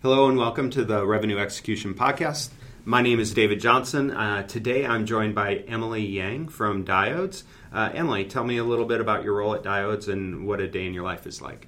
Hello and welcome to the Revenue Execution Podcast. My name is David Johnson. Uh, today I'm joined by Emily Yang from Diodes. Uh, Emily, tell me a little bit about your role at Diodes and what a day in your life is like.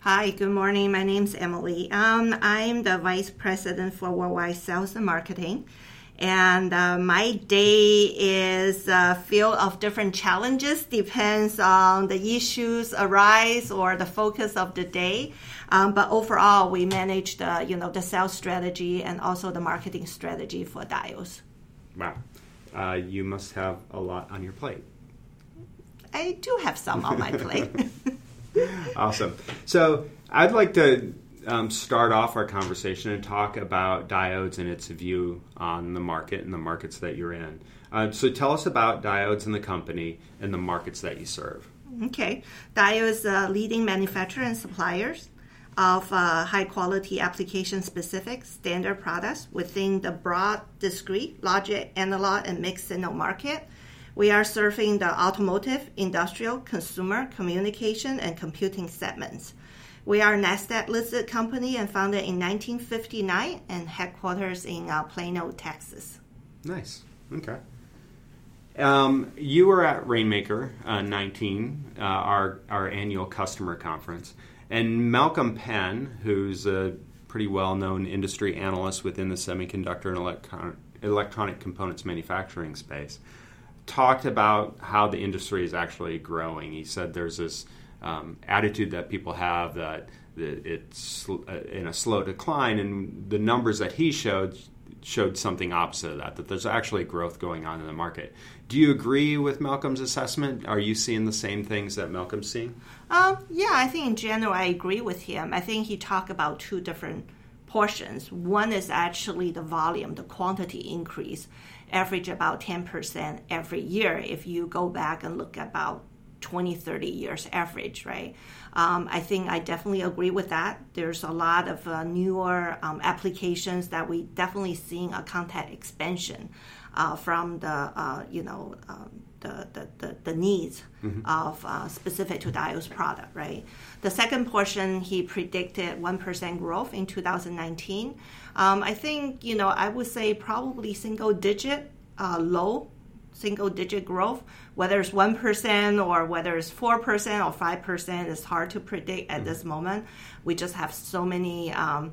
Hi, good morning. My name is Emily. Um, I'm the Vice President for Worldwide Sales and Marketing. And uh, my day is uh, filled of different challenges, depends on the issues arise or the focus of the day. Um, but overall, we manage the you know the sales strategy and also the marketing strategy for Diodes. Wow, uh, you must have a lot on your plate. I do have some on my plate. awesome. So I'd like to um, start off our conversation and talk about diodes and its view on the market and the markets that you're in. Uh, so tell us about diodes and the company and the markets that you serve. Okay, Diodes is a leading manufacturer and suppliers of uh, high quality application specific standard products within the broad discrete logic analog and mixed signal market we are serving the automotive, industrial, consumer, communication, and computing segments. We are a NASDAQ listed company and founded in 1959 and headquarters in uh, Plano, Texas. Nice. Okay. Um, you were at Rainmaker uh, 19, uh, our, our annual customer conference, and Malcolm Penn, who's a pretty well known industry analyst within the semiconductor and electron- electronic components manufacturing space, talked about how the industry is actually growing. He said there's this um, attitude that people have that, it's uh, in a slow decline, and the numbers that he showed showed something opposite of that. That there's actually growth going on in the market. Do you agree with Malcolm's assessment? Are you seeing the same things that Malcolm's seeing? Um, yeah, I think in general I agree with him. I think he talked about two different portions. One is actually the volume, the quantity increase, average about 10% every year if you go back and look about 20, 30 years average, right? Um, I think I definitely agree with that. There's a lot of uh, newer um, applications that we definitely seeing a content expansion uh, from the, uh, you know, um, the, the, the, the needs mm-hmm. of uh, specific to Diodes product, right? The second portion, he predicted 1% growth in 2019. Um, I think, you know, I would say probably single digit, uh, low single digit growth. Whether it's 1% or whether it's 4% or 5% is hard to predict at mm-hmm. this moment. We just have so many um,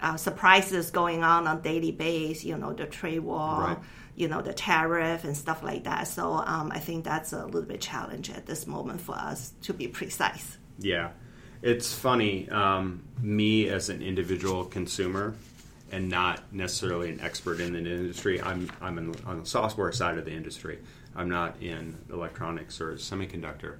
uh, surprises going on on daily basis, you know, the trade war. Right you know the tariff and stuff like that. So um, I think that's a little bit challenge at this moment for us to be precise. Yeah, it's funny. Um, me as an individual consumer and not necessarily an expert in the industry. I'm I'm in, on the software side of the industry. I'm not in electronics or semiconductor.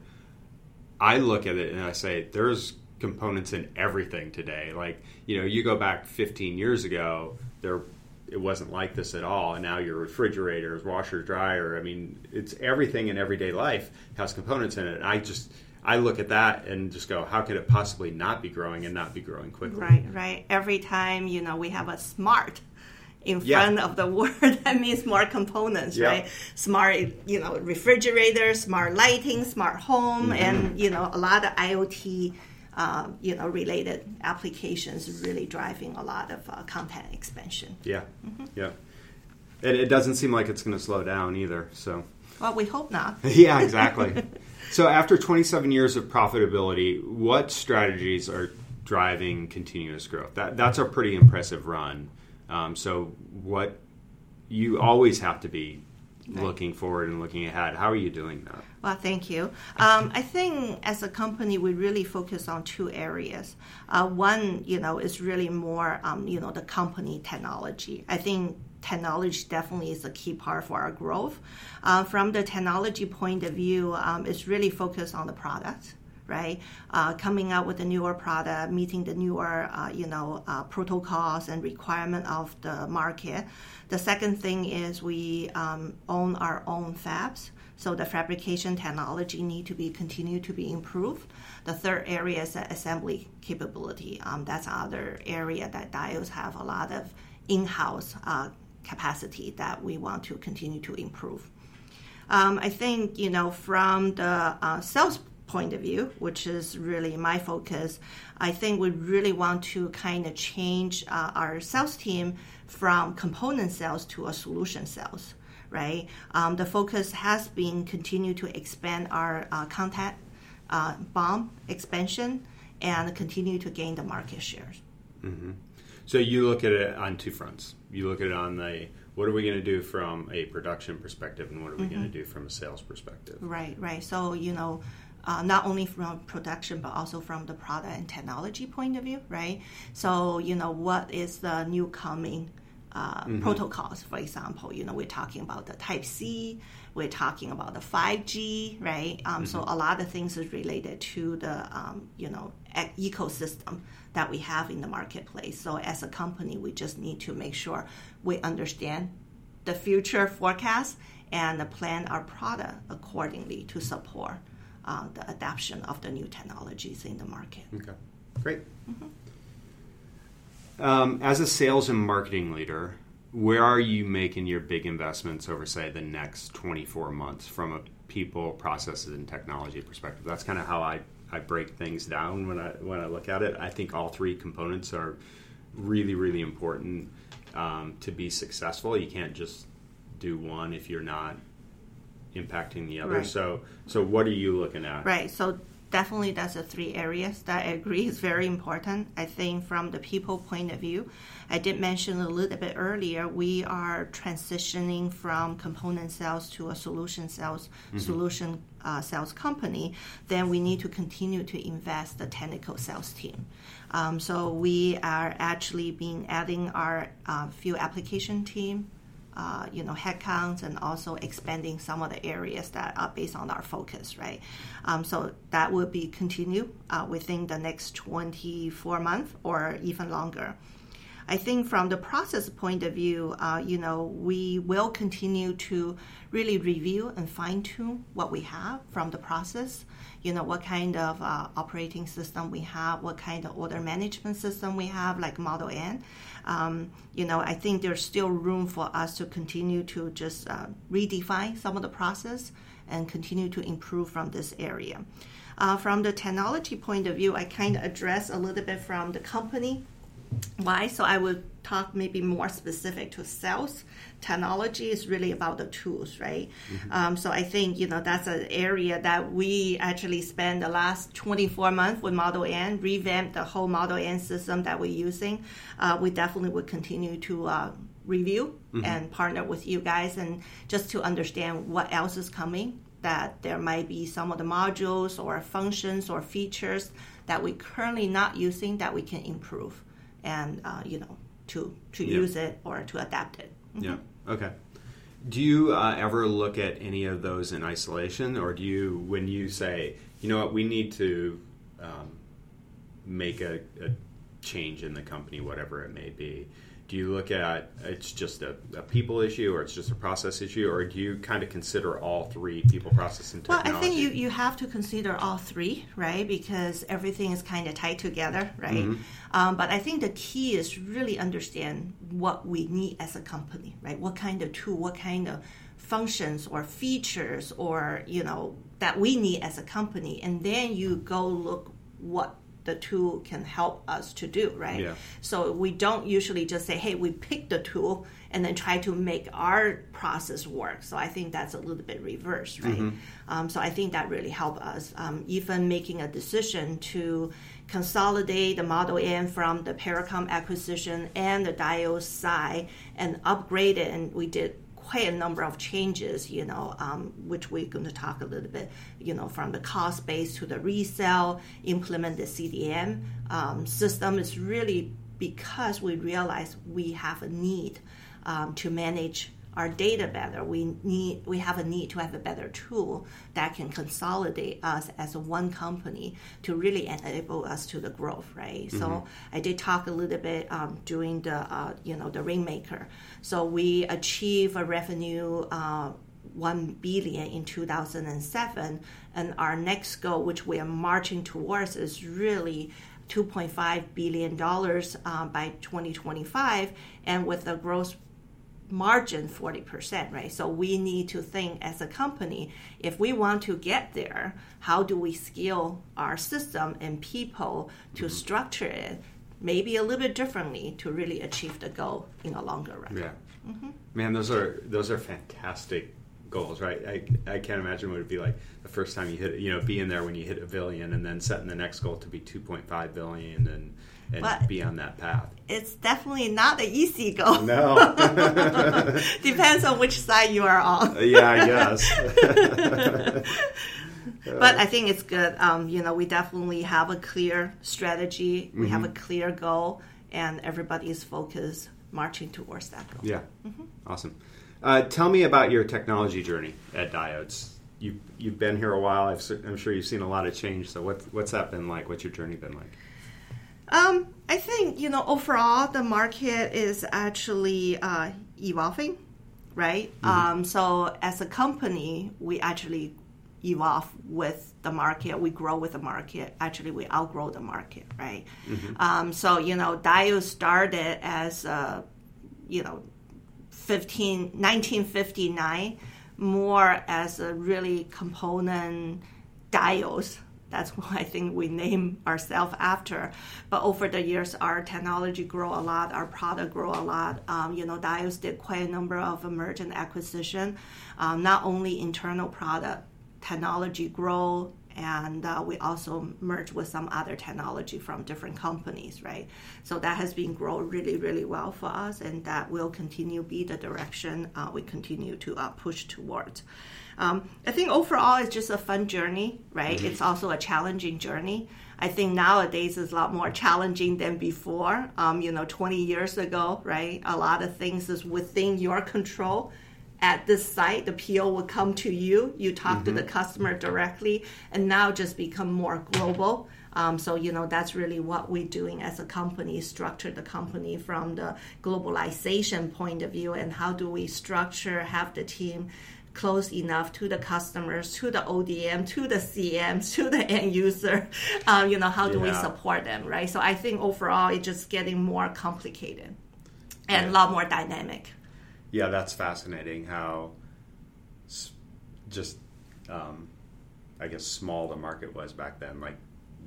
I look at it and I say there's components in everything today. Like you know, you go back 15 years ago, there it wasn't like this at all. And now your refrigerators, washer, dryer, I mean, it's everything in everyday life has components in it. I just I look at that and just go, how could it possibly not be growing and not be growing quickly? Right, right. Every time you know we have a smart in front yeah. of the word, that means more components, yeah. right? Smart, you know, refrigerator, smart lighting, smart home, mm-hmm. and you know a lot of IoT uh, you know, related applications really driving a lot of uh, content expansion. Yeah, mm-hmm. yeah. And it doesn't seem like it's going to slow down either. So. Well, we hope not. yeah, exactly. so, after 27 years of profitability, what strategies are driving continuous growth? That that's a pretty impressive run. Um, so, what you always have to be right. looking forward and looking ahead. How are you doing that? Well, thank you. Um, I think as a company, we really focus on two areas. Uh, one, you know, is really more, um, you know, the company technology. I think technology definitely is a key part for our growth. Uh, from the technology point of view, um, it's really focused on the product right? Uh, coming out with a newer product, meeting the newer, uh, you know, uh, protocols and requirement of the market. The second thing is we um, own our own fabs. So the fabrication technology need to be continue to be improved. The third area is the assembly capability. Um, that's another area that Diodes have a lot of in-house uh, capacity that we want to continue to improve. Um, I think you know from the uh, sales point of view, which is really my focus, I think we really want to kind of change uh, our sales team from component sales to a solution sales, right? Um, the focus has been continue to expand our uh, contact uh, BOM expansion and continue to gain the market shares. Mm-hmm. So you look at it on two fronts. You look at it on the what are we going to do from a production perspective, and what are we mm-hmm. going to do from a sales perspective? Right, right. So you know, uh, not only from production but also from the product and technology point of view, right? So you know, what is the new coming uh, mm-hmm. protocols? For example, you know, we're talking about the Type C, we're talking about the 5G, right? Um, mm-hmm. So a lot of things is related to the um, you know ecosystem that we have in the marketplace. So as a company, we just need to make sure we understand the future forecast and plan our product accordingly to support uh, the adoption of the new technologies in the market. Okay, great. Mm-hmm. Um, as a sales and marketing leader, where are you making your big investments over, say, the next 24 months from a people, processes, and technology perspective? That's kind of how I, I break things down when I when I look at it. I think all three components are really, really important um, to be successful. You can't just do one if you're not impacting the other. Right. So, so what are you looking at? Right. So definitely that's the three areas that I agree is very important. I think from the people point of view, I did mention a little bit earlier, we are transitioning from component sales to a solution sales, mm-hmm. solution uh, sales company. Then we need to continue to invest the technical sales team. Um, so we are actually being adding our uh, application team uh, you know, headcounts and also expanding some of the areas that are based on our focus, right? Um, so that will be continue uh, within the next 24 months or even longer. I think from the process point of view, uh, you know, we will continue to really review and fine tune what we have from the process. You know, what kind of uh, operating system we have, what kind of order management system we have, like Model N. Um, you know, I think there's still room for us to continue to just uh, redefine some of the process and continue to improve from this area. Uh, from the technology point of view, I kind of address a little bit from the company why? So I will talk maybe more specific to sales. Technology is really about the tools, right? Mm-hmm. Um, so I think you know that's an area that we actually spend the last 24 months with Model N, revamp the whole Model N system that we're using. Uh, we definitely will continue to uh, review mm-hmm. and partner with you guys, and just to understand what else is coming. That there might be some of the modules or functions or features that we currently not using that we can improve and uh, you know to to yeah. use it or to adapt it. Mm-hmm. Yeah. Okay. Do you uh, ever look at any of those in isolation, or do you, when you say, you know what, we need to um, make a, a, change in the company, whatever it may be, do you look at it's just a, a, people issue or it's just a process issue or do you kind of consider all three people process and technology well i think you, you have to consider all three right? Because everything is kind of tied together right? Mm-hmm. um, but i think the key is really understand what we need as a company right? What kind of tool what kind of functions or features or you know that we need as a company. And then you go look what the tool can help us to do, right? Yeah. So we don't usually just say, hey, we pick the tool and then try to make our process work. So I think that's a little bit reverse, right? Mm-hmm. Um, so I think that really helped us. Um, even making a decision to consolidate the Model N from the Pericom acquisition and the Diodes side and upgrade it, and we did quite a number of changes, you know, um, which we're going to talk a little bit, you know, from the cost base to the resale, implement the CDM um, system. Is really because we realize we have a need um, to manage our data better. We need we have a need to have a better tool that can consolidate us as one company to really enable us to the growth, right? Mm-hmm. So I did talk a little bit um, during the uh, you know the Rainmaker. So we achieve a revenue. Uh, 1 billion in 2007 and our next goal which we are marching towards is really 2.5 billion dollars uh, by 2025 and with the growth margin 40%, right? So we need to think as a company, if we want to get there, how do we scale our system and people to mm-hmm. structure it maybe a little bit differently to really achieve the goal in a longer run? Yeah. Mm-hmm. Man, those are those are fantastic goals, right? I, I can't imagine what it'd be like the first time you hit, you know, being there when you hit a billion and then setting the next goal to be 2.5 billion and and but be on that path. It's definitely not an easy goal. No. Depends on which side you are on. yeah, I guess. but I think it's good. Um, you know, we definitely have a clear strategy. We mm-hmm. have a clear goal, and everybody is focused marching towards that goal. Yeah, mm-hmm. awesome. Uh, tell me about your technology journey at Diodes. You you've been here a while. i am sure you've seen a lot of change. So what's what's that been like? What's your journey been like? Um, I think you know overall the market is actually uh, evolving, right? Mm-hmm. Um, so as a company, we actually evolve with the market. We grow with the market. Actually, we outgrow the market, right? Mm-hmm. Um, so you know, Diodes started as a you know 15, 1959 more as a really component diodes that's what I think we name ourselves after. But over the years, our technology grow a lot, our product grow a lot. Um, you know, Diodes did quite a number of merge and acquisition. Um, not only internal product technology grow, and uh, we also merge with some other technology from different companies, right? So that has been growing really, really well for us, and that will continue be the direction uh, we continue to uh, push towards. Um, I think overall it's just a fun journey, right? Mm-hmm. It's also a challenging journey. I think nowadays is a lot more challenging than before. Um, you know, 20 years ago, right? A lot of things is within your control. At this site, the PO will come to you. You talk mm-hmm. to the customer directly, and now just become more global. Um, so you know that's really what we're doing as a company, structure the company from the globalization point of view, and how do we structure, have the team close enough to the customers, to the ODM, to the CM, to the end user. Um, you know, how do yeah. we support them, right? So I think overall it's just getting more complicated and yeah. a lot more dynamic. Yeah, that's fascinating how just, um, I guess, small the market was back then. Like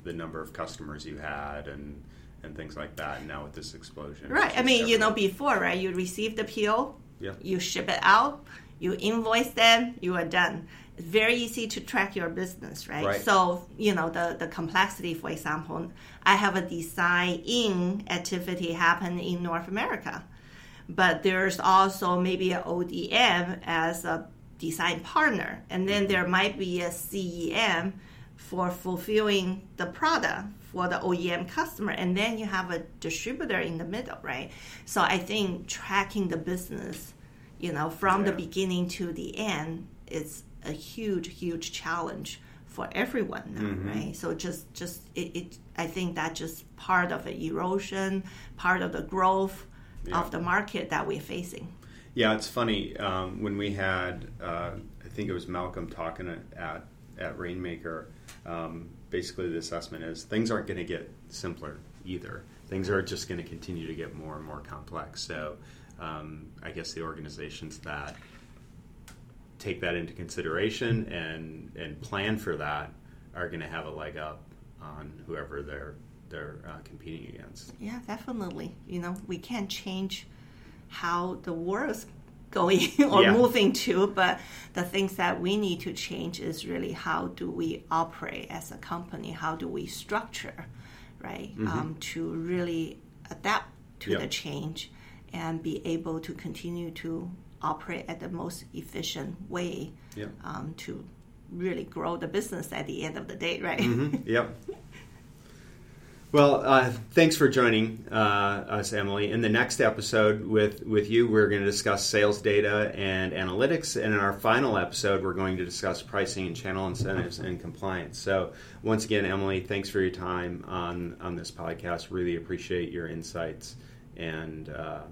the number of customers you had and and things like that. And now with this explosion, right? I mean, everywhere. you know, before right, you receive the PO, yeah. you ship it out you invoice them, you are done. It's very easy to track your business, right? right? So, you know, the, the complexity, for example, I have a design in activity happen in North America, but there's also maybe an ODM as a design partner, and then there might be a CEM for fulfilling the product for the OEM customer, and then you have a distributor in the middle, right? So I think tracking the business you know, from yeah. the beginning to the end, it's a huge, huge challenge for everyone now, mm-hmm. right? So just, just it, it, I think that just part of the erosion, part of the growth yeah. of the market that we're facing. Yeah, it's funny um, when we had, uh, I think it was Malcolm talking at at Rainmaker. Um, basically, the assessment is things aren't going to get simpler either. Things are just going to continue to get more and more complex. So um, I guess the organizations that take that into consideration and and plan for that are going to have a leg up on whoever they're they're uh, competing against. Yeah, definitely. You know, we can't change how the world is going or yeah. moving to, but the things that we need to change is really how do we operate as a company? How do we structure, right, mm-hmm. um, to really adapt to yep. the change and be able to continue to operate at the most efficient way yeah. um, to really grow the business at the end of the day, right? Mm-hmm. Yep. Well, uh, thanks for joining uh, us, Emily. In the next episode with, with you, we're going to discuss sales data and analytics. And in our final episode, we're going to discuss pricing and channel incentives and compliance. So, once again, Emily, thanks for your time on, on this podcast. Really appreciate your insights and uh,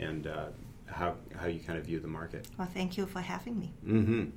and uh, how how you kind of view the market. Well, thank you for having me. Mm-hmm.